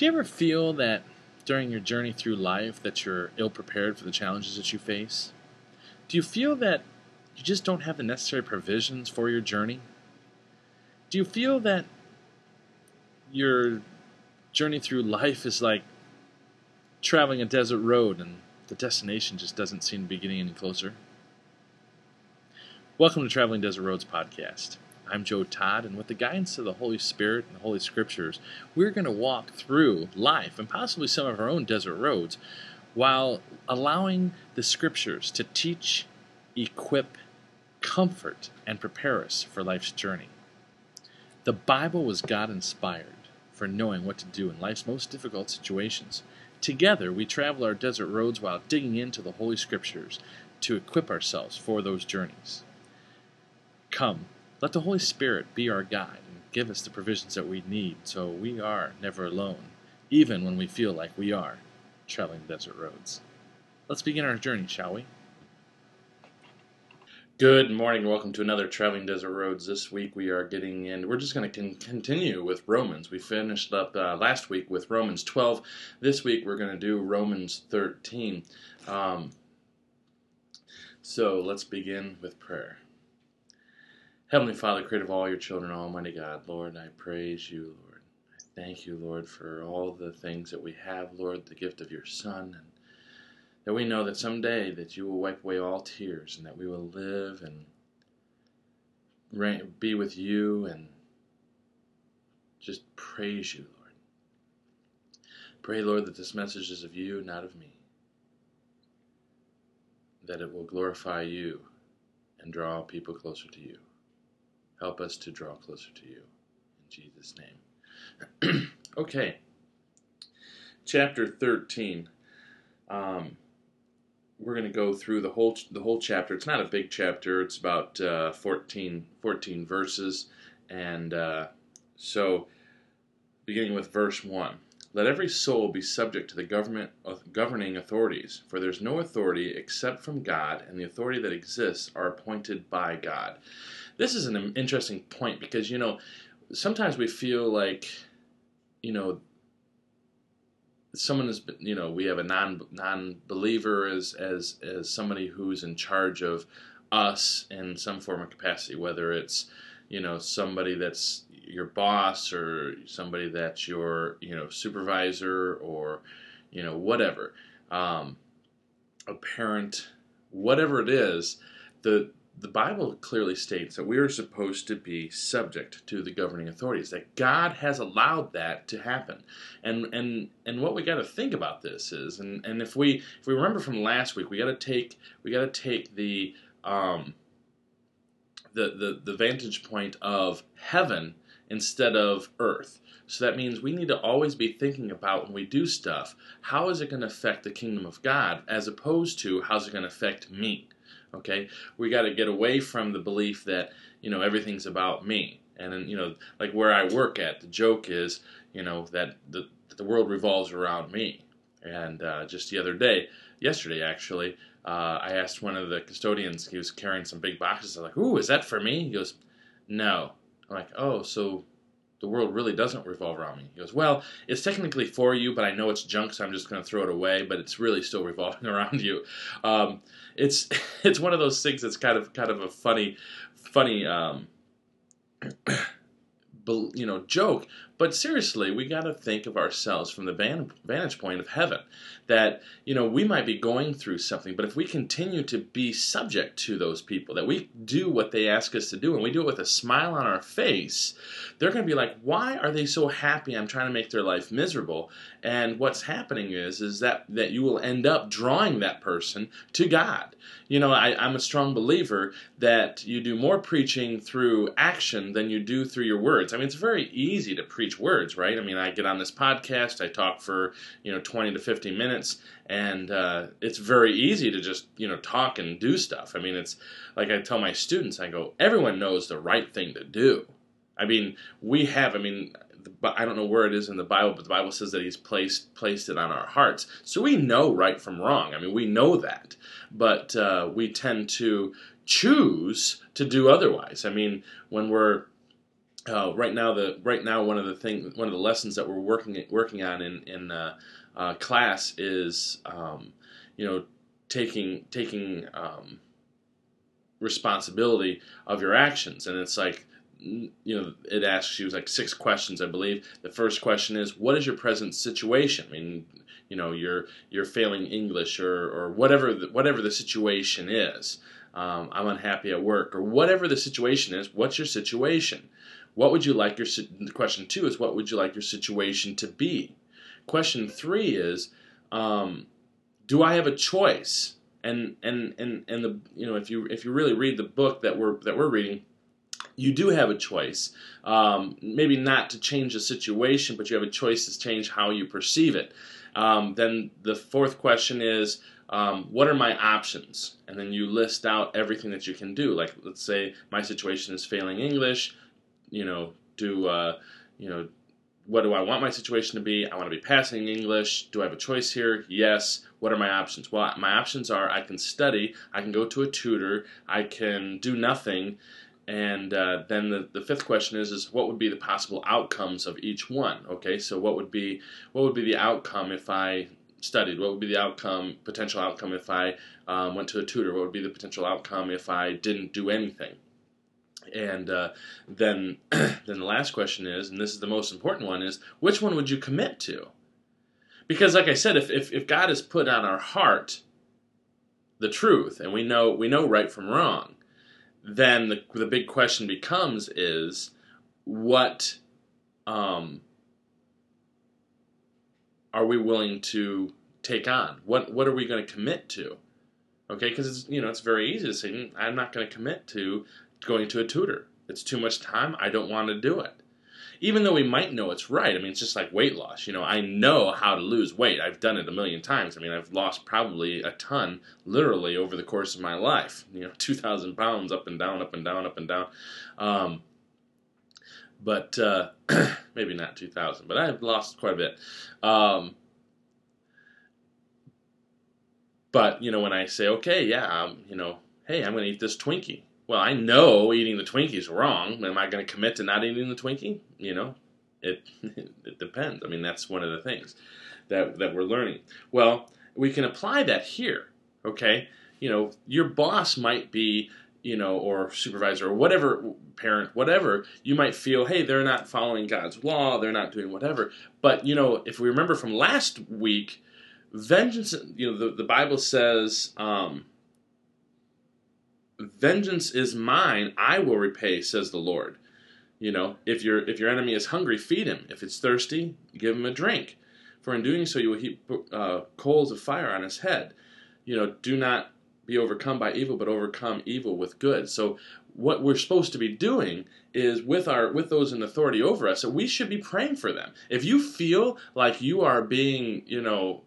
Do you ever feel that during your journey through life that you're ill prepared for the challenges that you face? Do you feel that you just don't have the necessary provisions for your journey? Do you feel that your journey through life is like traveling a desert road and the destination just doesn't seem to be getting any closer? Welcome to Traveling Desert Roads podcast. I'm Joe Todd, and with the guidance of the Holy Spirit and the Holy Scriptures, we're going to walk through life and possibly some of our own desert roads while allowing the Scriptures to teach, equip, comfort, and prepare us for life's journey. The Bible was God inspired for knowing what to do in life's most difficult situations. Together, we travel our desert roads while digging into the Holy Scriptures to equip ourselves for those journeys. Come, let the Holy Spirit be our guide and give us the provisions that we need so we are never alone, even when we feel like we are traveling desert roads. Let's begin our journey, shall we? Good morning, welcome to another Traveling Desert Roads. This week we are getting in, we're just going to con- continue with Romans. We finished up uh, last week with Romans 12. This week we're going to do Romans 13. Um, so let's begin with prayer. Heavenly Father, creator of all your children, Almighty God, Lord, I praise you, Lord. I thank you, Lord, for all the things that we have, Lord, the gift of your Son, and that we know that someday that you will wipe away all tears and that we will live and be with you and just praise you, Lord. Pray, Lord, that this message is of you, not of me. That it will glorify you and draw people closer to you. Help us to draw closer to you. In Jesus' name. okay. Chapter 13. Um, we're going to go through the whole the whole chapter. It's not a big chapter. It's about uh, 14, 14 verses, and uh, so beginning with verse one. Let every soul be subject to the government governing authorities, for there's no authority except from God, and the authority that exists are appointed by God. This is an interesting point because you know sometimes we feel like you know someone is you know we have a non non believer as as as somebody who's in charge of us in some form of capacity, whether it's you know somebody that's your boss or somebody that's your you know supervisor or you know whatever um, a parent whatever it is the the Bible clearly states that we are supposed to be subject to the governing authorities. That God has allowed that to happen, and and and what we got to think about this is, and and if we if we remember from last week, we got to take we got to take the um the, the the vantage point of heaven instead of earth. So that means we need to always be thinking about when we do stuff, how is it going to affect the kingdom of God as opposed to how's it going to affect me? Okay, we got to get away from the belief that you know everything's about me, and then, you know, like where I work at, the joke is you know that the the world revolves around me. And uh, just the other day, yesterday actually, uh, I asked one of the custodians. He was carrying some big boxes. I'm like, "Ooh, is that for me?" He goes, "No." I'm like, "Oh, so the world really doesn't revolve around me. He goes, Well, it's technically for you, but I know it's junk, so I'm just going to throw it away, but it's really still revolving around you. Um, it's it's one of those things that's kind of kind of a funny funny um, you know joke but seriously we got to think of ourselves from the vantage point of heaven that you know we might be going through something but if we continue to be subject to those people that we do what they ask us to do and we do it with a smile on our face they're going to be like why are they so happy i'm trying to make their life miserable? And what's happening is is that that you will end up drawing that person to god. You know I, i'm a strong believer that you do more preaching through action than you do through your words. I mean it's very easy to preach words right i mean i get on this podcast i talk for you know 20 to 50 minutes minutes, and uh, it's very easy to just you know talk and do stuff. I mean, it's like I tell my students, I go, everyone knows the right thing to do. I mean, we have. I mean, I don't know where it is in the Bible, but the Bible says that He's placed placed it on our hearts, so we know right from wrong. I mean, we know that, but uh, we tend to choose to do otherwise. I mean, when we're uh, right now the right now one of the thing one of the lessons that we're working working on in in uh, uh, class is um, you know taking taking um, responsibility of your actions. And it's like you know it asks you like six questions i believe. The first question is what is your present situation? I mean you know you're you're failing english or or whatever the, whatever the situation is um, i'm unhappy at work or whatever the situation is what's your situation what would you like your question two is what would you like your situation to be? Question three is, um, do I have a choice? And and and and the you know if you if you really read the book that we're that we're reading, you do have a choice. Um, maybe not to change the situation, but you have a choice to change how you perceive it. Um, then the fourth question is, um, what are my options? And then you list out everything that you can do. Like, let's say my situation is failing English you know, do uh, you know, what do I want my situation to be? I want to be passing English. Do I have a choice here? Yes. What are my options? Well, my options are I can study, I can go to a tutor, I can do nothing, and uh, then the, the fifth question is is what would be the possible outcomes of each one? Okay, so what would be what would be the outcome if I studied? What would be the outcome, potential outcome if I um, went to a tutor? What would be the potential outcome if I didn't do anything? And uh, then, then the last question is, and this is the most important one, is which one would you commit to? Because, like I said, if, if, if God has put on our heart the truth, and we know we know right from wrong, then the the big question becomes is what um, are we willing to take on? What what are we going to commit to? Okay, because it's you know it's very easy to say hmm, I'm not going to commit to going to a tutor. It's too much time. I don't want to do it. Even though we might know it's right. I mean, it's just like weight loss. You know, I know how to lose weight. I've done it a million times. I mean, I've lost probably a ton, literally, over the course of my life. You know, 2,000 pounds up and down, up and down, up and down. Um, but uh, maybe not 2,000, but I've lost quite a bit. Um, but, you know, when I say, okay, yeah, um, you know, hey, I'm going to eat this Twinkie well, I know eating the Twinkie is wrong. Am I going to commit to not eating the Twinkie? You know, it it depends. I mean, that's one of the things that that we're learning. Well, we can apply that here. Okay, you know, your boss might be, you know, or supervisor or whatever parent, whatever. You might feel, hey, they're not following God's law. They're not doing whatever. But you know, if we remember from last week, vengeance. You know, the the Bible says. Um, vengeance is mine i will repay says the lord. You know if your if your enemy is hungry feed him. If it's thirsty give him a drink. For in doing so you will heap uh, coals of fire on his head. You know do not be overcome by evil but overcome evil with good. So what we're supposed to be doing is with our with those in authority over us that we should be praying for them. If you feel like you are being you know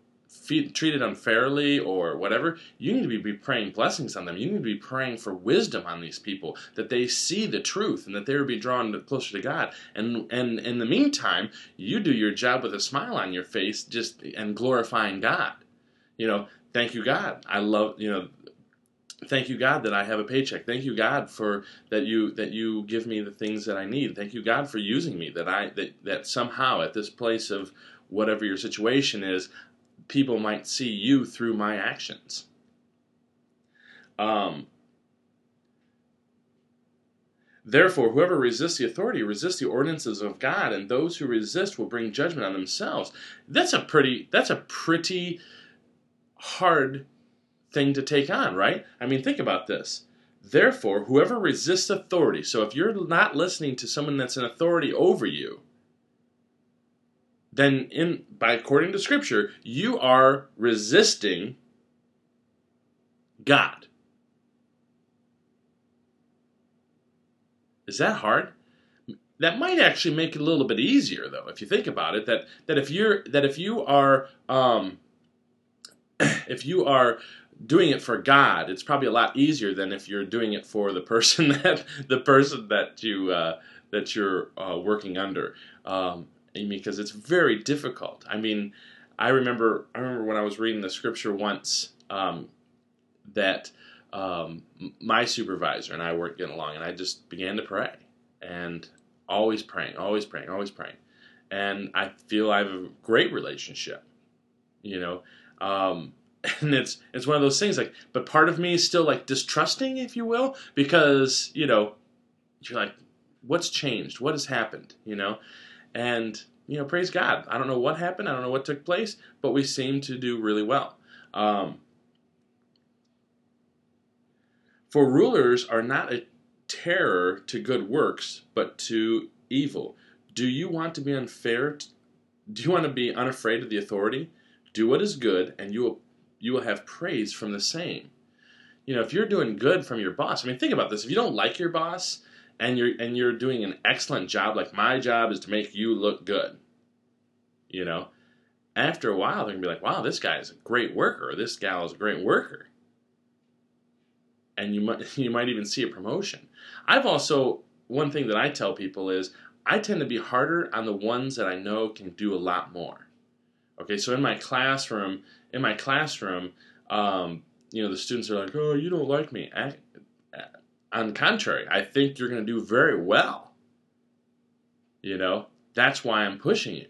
treated unfairly or whatever, you need to be praying blessings on them. You need to be praying for wisdom on these people, that they see the truth and that they will be drawn closer to God. And and in the meantime, you do your job with a smile on your face, just and glorifying God. You know, thank you God. I love you know. Thank you God that I have a paycheck. Thank you God for that you that you give me the things that I need. Thank you God for using me. That I that that somehow at this place of whatever your situation is, people might see you through my actions. Um, Therefore, whoever resists the authority resists the ordinances of God, and those who resist will bring judgment on themselves. That's a pretty that's a pretty hard thing to take on, right? I mean, think about this. Therefore, whoever resists authority, so if you're not listening to someone that's an authority over you, then in by according to scripture you are resisting god is that hard that might actually make it a little bit easier though if you think about it that that if you're that if you are um if you are doing it for God, it's probably a lot easier than if you're doing it for the person that the person that you uh, that you're uh, working under. Um, because it's very difficult. I mean, I remember I remember when I was reading the scripture once um, that um, my supervisor and I weren't getting along, and I just began to pray, and always praying, always praying, always praying, and I feel I have a great relationship. You know, um, and it's it's one of those things like, but part of me is still like distrusting, if you will, because you know, you're like, what's changed? What has happened? You know, and you know, praise God. I don't know what happened. I don't know what took place, but we seem to do really well. Um, for rulers are not a terror to good works, but to evil. Do you want to be unfair? Do you want to be unafraid of the authority? Do what is good, and you will you will have praise from the same. You know, if you're doing good from your boss, I mean, think about this. If you don't like your boss and you're and you're doing an excellent job, like my job is to make you look good. You know, after a while, they're gonna be like, "Wow, this guy is a great worker. Or this gal is a great worker." And you might you might even see a promotion. I've also one thing that I tell people is I tend to be harder on the ones that I know can do a lot more. Okay, so in my classroom, in my classroom, um, you know, the students are like, "Oh, you don't like me." On the contrary, I think you're going to do very well. You know, that's why I'm pushing you.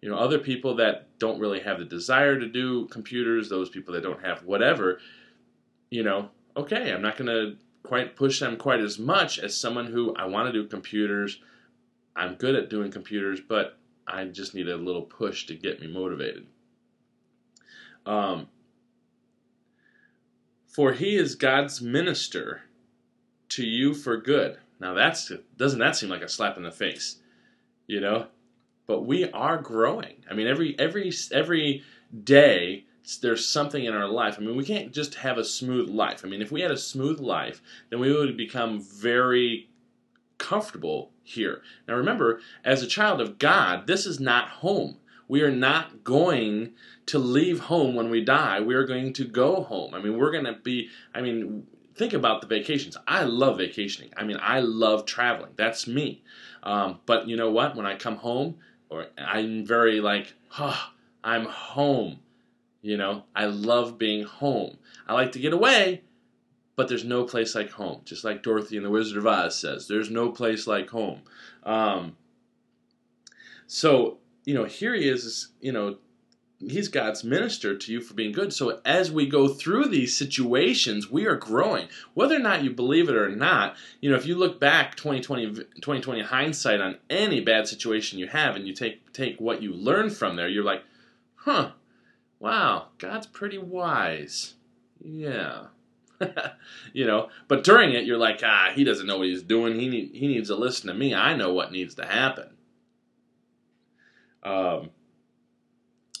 You know, other people that don't really have the desire to do computers, those people that don't have whatever, you know, okay, I'm not going to quite push them quite as much as someone who I want to do computers. I'm good at doing computers, but I just need a little push to get me motivated. Um, for he is God's minister to you for good. Now that's doesn't that seem like a slap in the face, you know? But we are growing. I mean, every every every day there's something in our life. I mean, we can't just have a smooth life. I mean, if we had a smooth life, then we would become very comfortable here. Now remember, as a child of God, this is not home. We are not going to leave home when we die. We are going to go home. I mean, we're going to be, I mean, think about the vacations. I love vacationing. I mean, I love traveling. That's me. Um, but you know what? When I come home, or I'm very like, oh, I'm home. You know, I love being home. I like to get away, but there's no place like home. Just like Dorothy in The Wizard of Oz says, there's no place like home. Um, so, you know, here he is, you know, he's God's minister to you for being good. So as we go through these situations, we are growing. Whether or not you believe it or not, you know, if you look back 2020 2020 hindsight on any bad situation you have and you take take what you learn from there, you're like, "Huh. Wow, God's pretty wise." Yeah. you know, but during it you're like, "Ah, he doesn't know what he's doing. He need, he needs to listen to me. I know what needs to happen." Um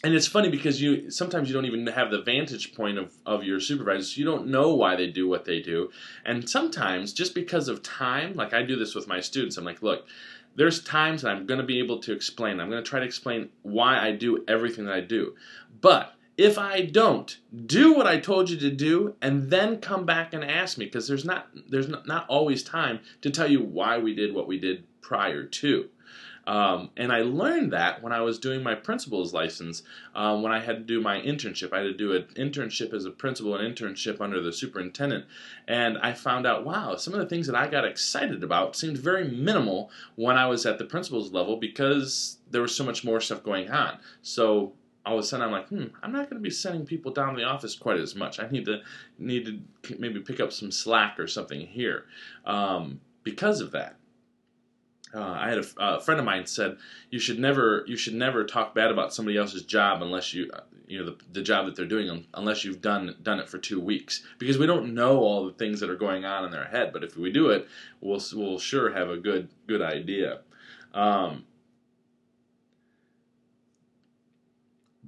and it's funny because you sometimes you don't even have the vantage point of, of your supervisors. You don't know why they do what they do. And sometimes just because of time like i do this with my students. I'm like look there's times that i'm going to be able to explain. I'm going to try to explain why i do everything that i do. But if i don't do what i told you to do and then come back and ask me because there's not there's not, not always time to tell you why we did what we did prior to um, and I learned that when I was doing my principal's license, um, when I had to do my internship. I had to do an internship as a principal, an internship under the superintendent. And I found out, wow, some of the things that I got excited about seemed very minimal when I was at the principal's level because there was so much more stuff going on. So all of a sudden I'm like, hmm, I'm not going to be sending people down to the office quite as much. I need to need to maybe pick up some slack or something here um, because of that uh, I had a, a, friend of mine said you should never you should never talk bad about somebody else's job unless you uh, you know the, the job that they're doing unless you've done done it for two weeks because we don't know all the things that are going on in their head but if we do it we'll we'll sure have a good good idea. Um,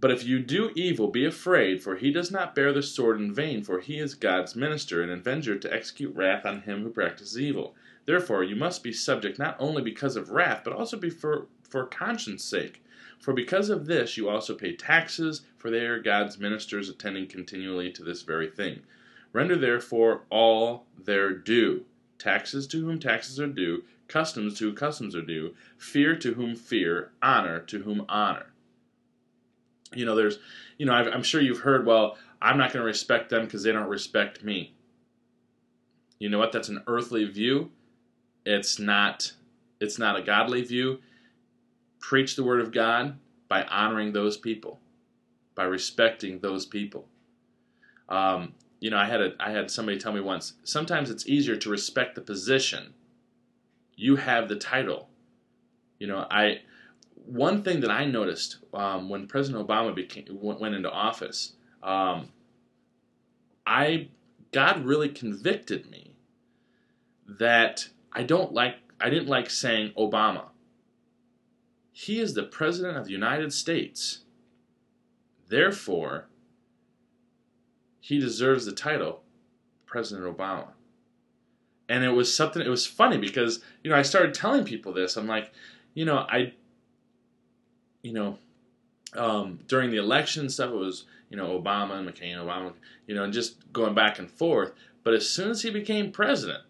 But if you do evil, be afraid, for he does not bear the sword in vain, for he is God's minister, an avenger to execute wrath on him who practices evil. Therefore, you must be subject not only because of wrath, but also for, for conscience sake. For because of this you also pay taxes, for they are God's ministers attending continually to this very thing. Render therefore all their due taxes to whom taxes are due, customs to whom customs are due, fear to whom fear, honor to whom honor. You know, there's, you know, i am sure you've heard, well, I'm not going to respect them because they don't respect me. You know what? That's an earthly view it's not it's not a godly view. Preach the word of God by honoring those people, by respecting those people. Um, you know, I had a I had somebody tell me once. Sometimes it's easier to respect the position. You have the title. You know, I one thing that I noticed um, when President Obama became went into office, um, I God really convicted me that I don't like I didn't like saying Obama. He is the president of the United States. Therefore, he deserves the title President Obama. And it was something it was funny because, you know, I started telling people this. I'm like, you know, I you know, um, during the election stuff, it was you know Obama and McCain, Obama, you know, and just going back and forth. But as soon as he became president,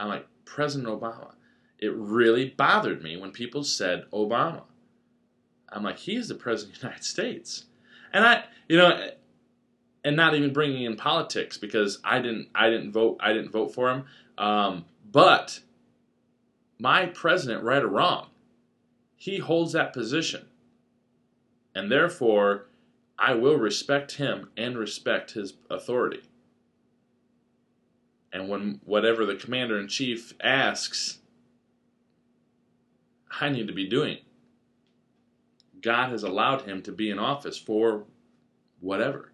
I'm like President Obama. It really bothered me when people said Obama. I'm like, he's the president of the United States, and I, you know, and not even bringing in politics because I didn't, I didn't vote, I didn't vote for him. Um, but my president, right or wrong, he holds that position. And therefore, I will respect him and respect his authority. And when whatever the commander in chief asks, I need to be doing. God has allowed him to be in office for whatever.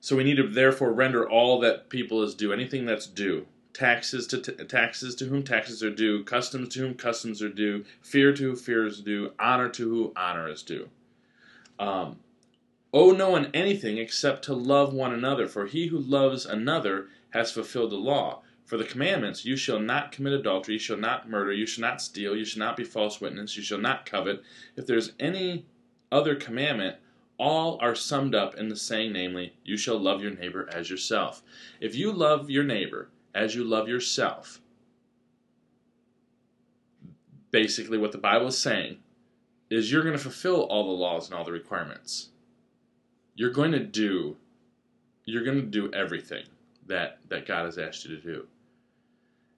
So we need to therefore render all that people is due, anything that's due, taxes to t- taxes to whom taxes are due, customs to whom customs are due, fear to whom fear is due, honor to whom honor is due. Um, owe no one anything except to love one another, for he who loves another has fulfilled the law. For the commandments, you shall not commit adultery, you shall not murder, you shall not steal, you shall not be false witness, you shall not covet. If there's any other commandment, all are summed up in the saying, namely, you shall love your neighbor as yourself. If you love your neighbor, as you love yourself. Basically, what the Bible is saying is you're going to fulfill all the laws and all the requirements. You're going to do you're going to do everything that that God has asked you to do.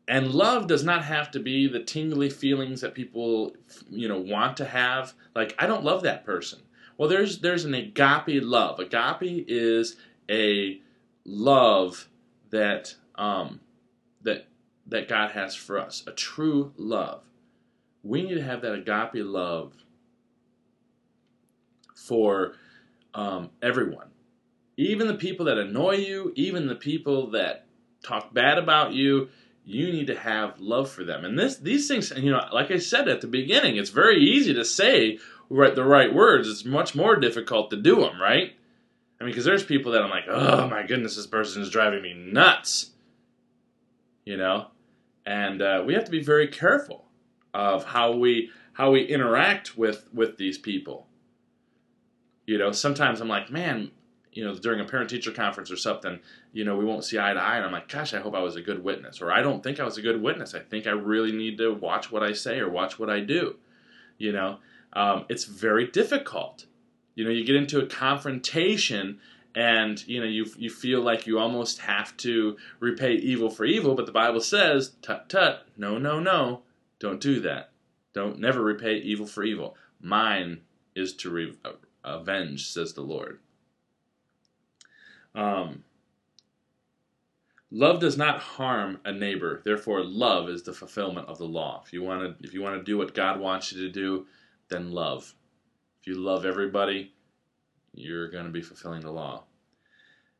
And love does not have to be the tingly feelings that people you know want to have. Like I don't love that person. Well, there's there's an agape love. Agape is a love that um, that that God has for us, a true love. We need to have that agape love for um, everyone, even the people that annoy you, even the people that talk bad about you. You need to have love for them, and this these things, you know, like I said at the beginning, it's very easy to say right the right words. It's much more difficult to do them, right? I mean, because there's people that I'm like, oh my goodness, this person is driving me nuts you know, and uh, we have to be very careful of how we how we interact with with these people. You know, sometimes I'm like, man, you know, during a parent teacher conference or something, you know, we won't see eye to eye, and I'm like, gosh, I hope I was a good witness, or I don't think I was a good witness. I think I really need to watch what I say or watch what I do. You know, um, it's very difficult. You know, you get into a confrontation and you know you you feel like you almost have to repay evil for evil but the bible says tut tut no no no don't do that don't never repay evil for evil mine is to re- avenge says the lord um, love does not harm a neighbor therefore love is the fulfillment of the law if you want to if you want to do what god wants you to do then love if you love everybody you're going to be fulfilling the law.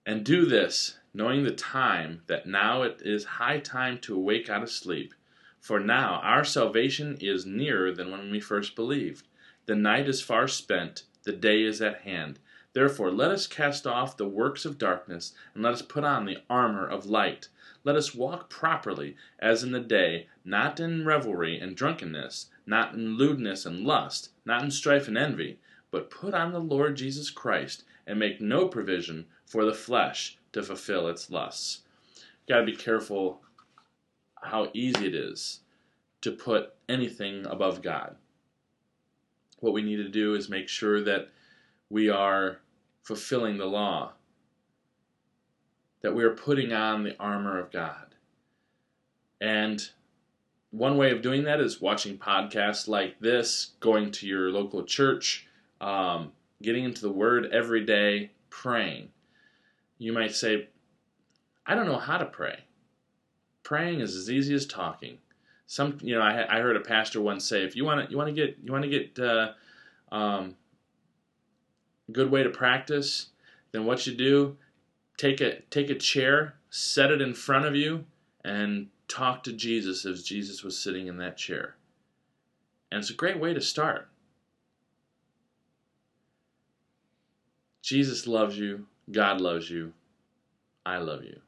And do this, knowing the time that now it is high time to awake out of sleep. For now our salvation is nearer than when we first believed. The night is far spent, the day is at hand. Therefore, let us cast off the works of darkness, and let us put on the armor of light. Let us walk properly, as in the day, not in revelry and drunkenness, not in lewdness and lust, not in strife and envy but put on the Lord Jesus Christ and make no provision for the flesh to fulfill its lusts. Got to be careful how easy it is to put anything above God. What we need to do is make sure that we are fulfilling the law, that we are putting on the armor of God. And one way of doing that is watching podcasts like this, going to your local church, um, getting into the Word every day, praying. You might say, I don't know how to pray. Praying is as easy as talking. Some, you know, I, I heard a pastor once say, if you want to, you want to get, you want to get uh, um, good way to practice, then what you do, take a take a chair, set it in front of you, and talk to Jesus as Jesus was sitting in that chair. And it's a great way to start. Jesus loves you. God loves you. I love you.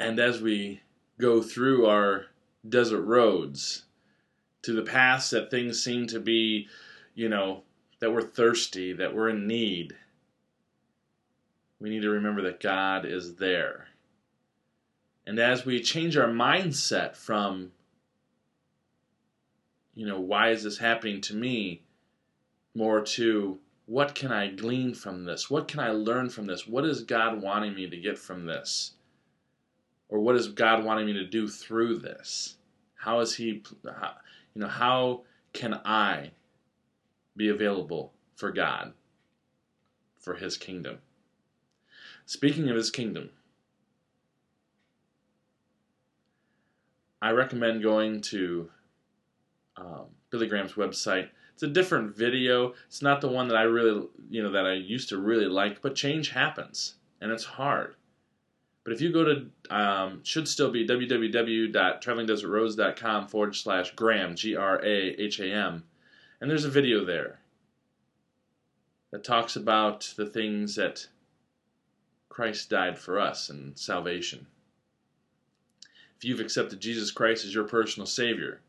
And as we go through our desert roads to the paths that things seem to be, you know, that we're thirsty, that we're in need, we need to remember that God is there. And as we change our mindset from, you know, why is this happening to me, more to what can I glean from this? What can I learn from this? What is God wanting me to get from this? Or what is God wanting me to do through this? How is He, how, you know, how can I be available for God, for His kingdom? Speaking of His kingdom, I recommend going to um, Billy Graham's website. It's a different video. It's not the one that I really, you know, that I used to really like, but change happens, and it's hard. But if you go to, um, should still be www.travelingdesertroads.com forward slash Graham, G R A H A M, and there's a video there that talks about the things that Christ died for us and salvation if you've accepted Jesus Christ as your personal Savior,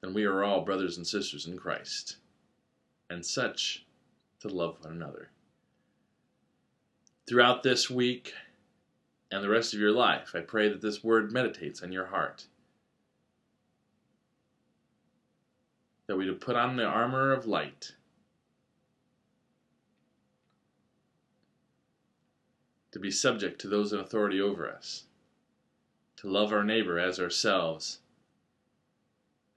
then we are all brothers and sisters in Christ, and such to love one another. Throughout this week and the rest of your life, I pray that this word meditates on your heart. That we to put on the armor of light. To be subject to those in authority over us to love our neighbor as ourselves,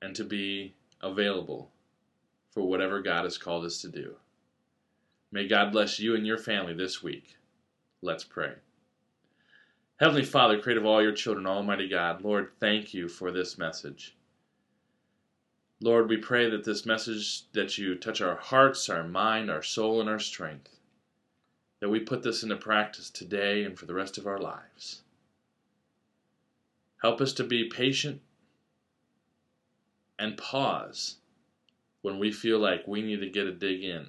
and to be available for whatever God has called us to do. May God bless you and your family this week. Let's pray. Heavenly Father, creator of all your children, Almighty God, Lord, thank you for this message. Lord, we pray that this message, that you touch our hearts, our mind, our soul, and our strength, that we put this into practice today and for the rest of our lives. Help us to be patient and pause when we feel like we need to get a dig in.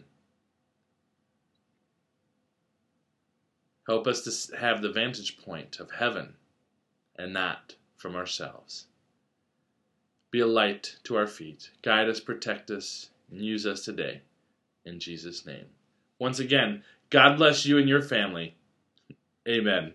Help us to have the vantage point of heaven and not from ourselves. Be a light to our feet. Guide us, protect us, and use us today. In Jesus' name. Once again, God bless you and your family. Amen.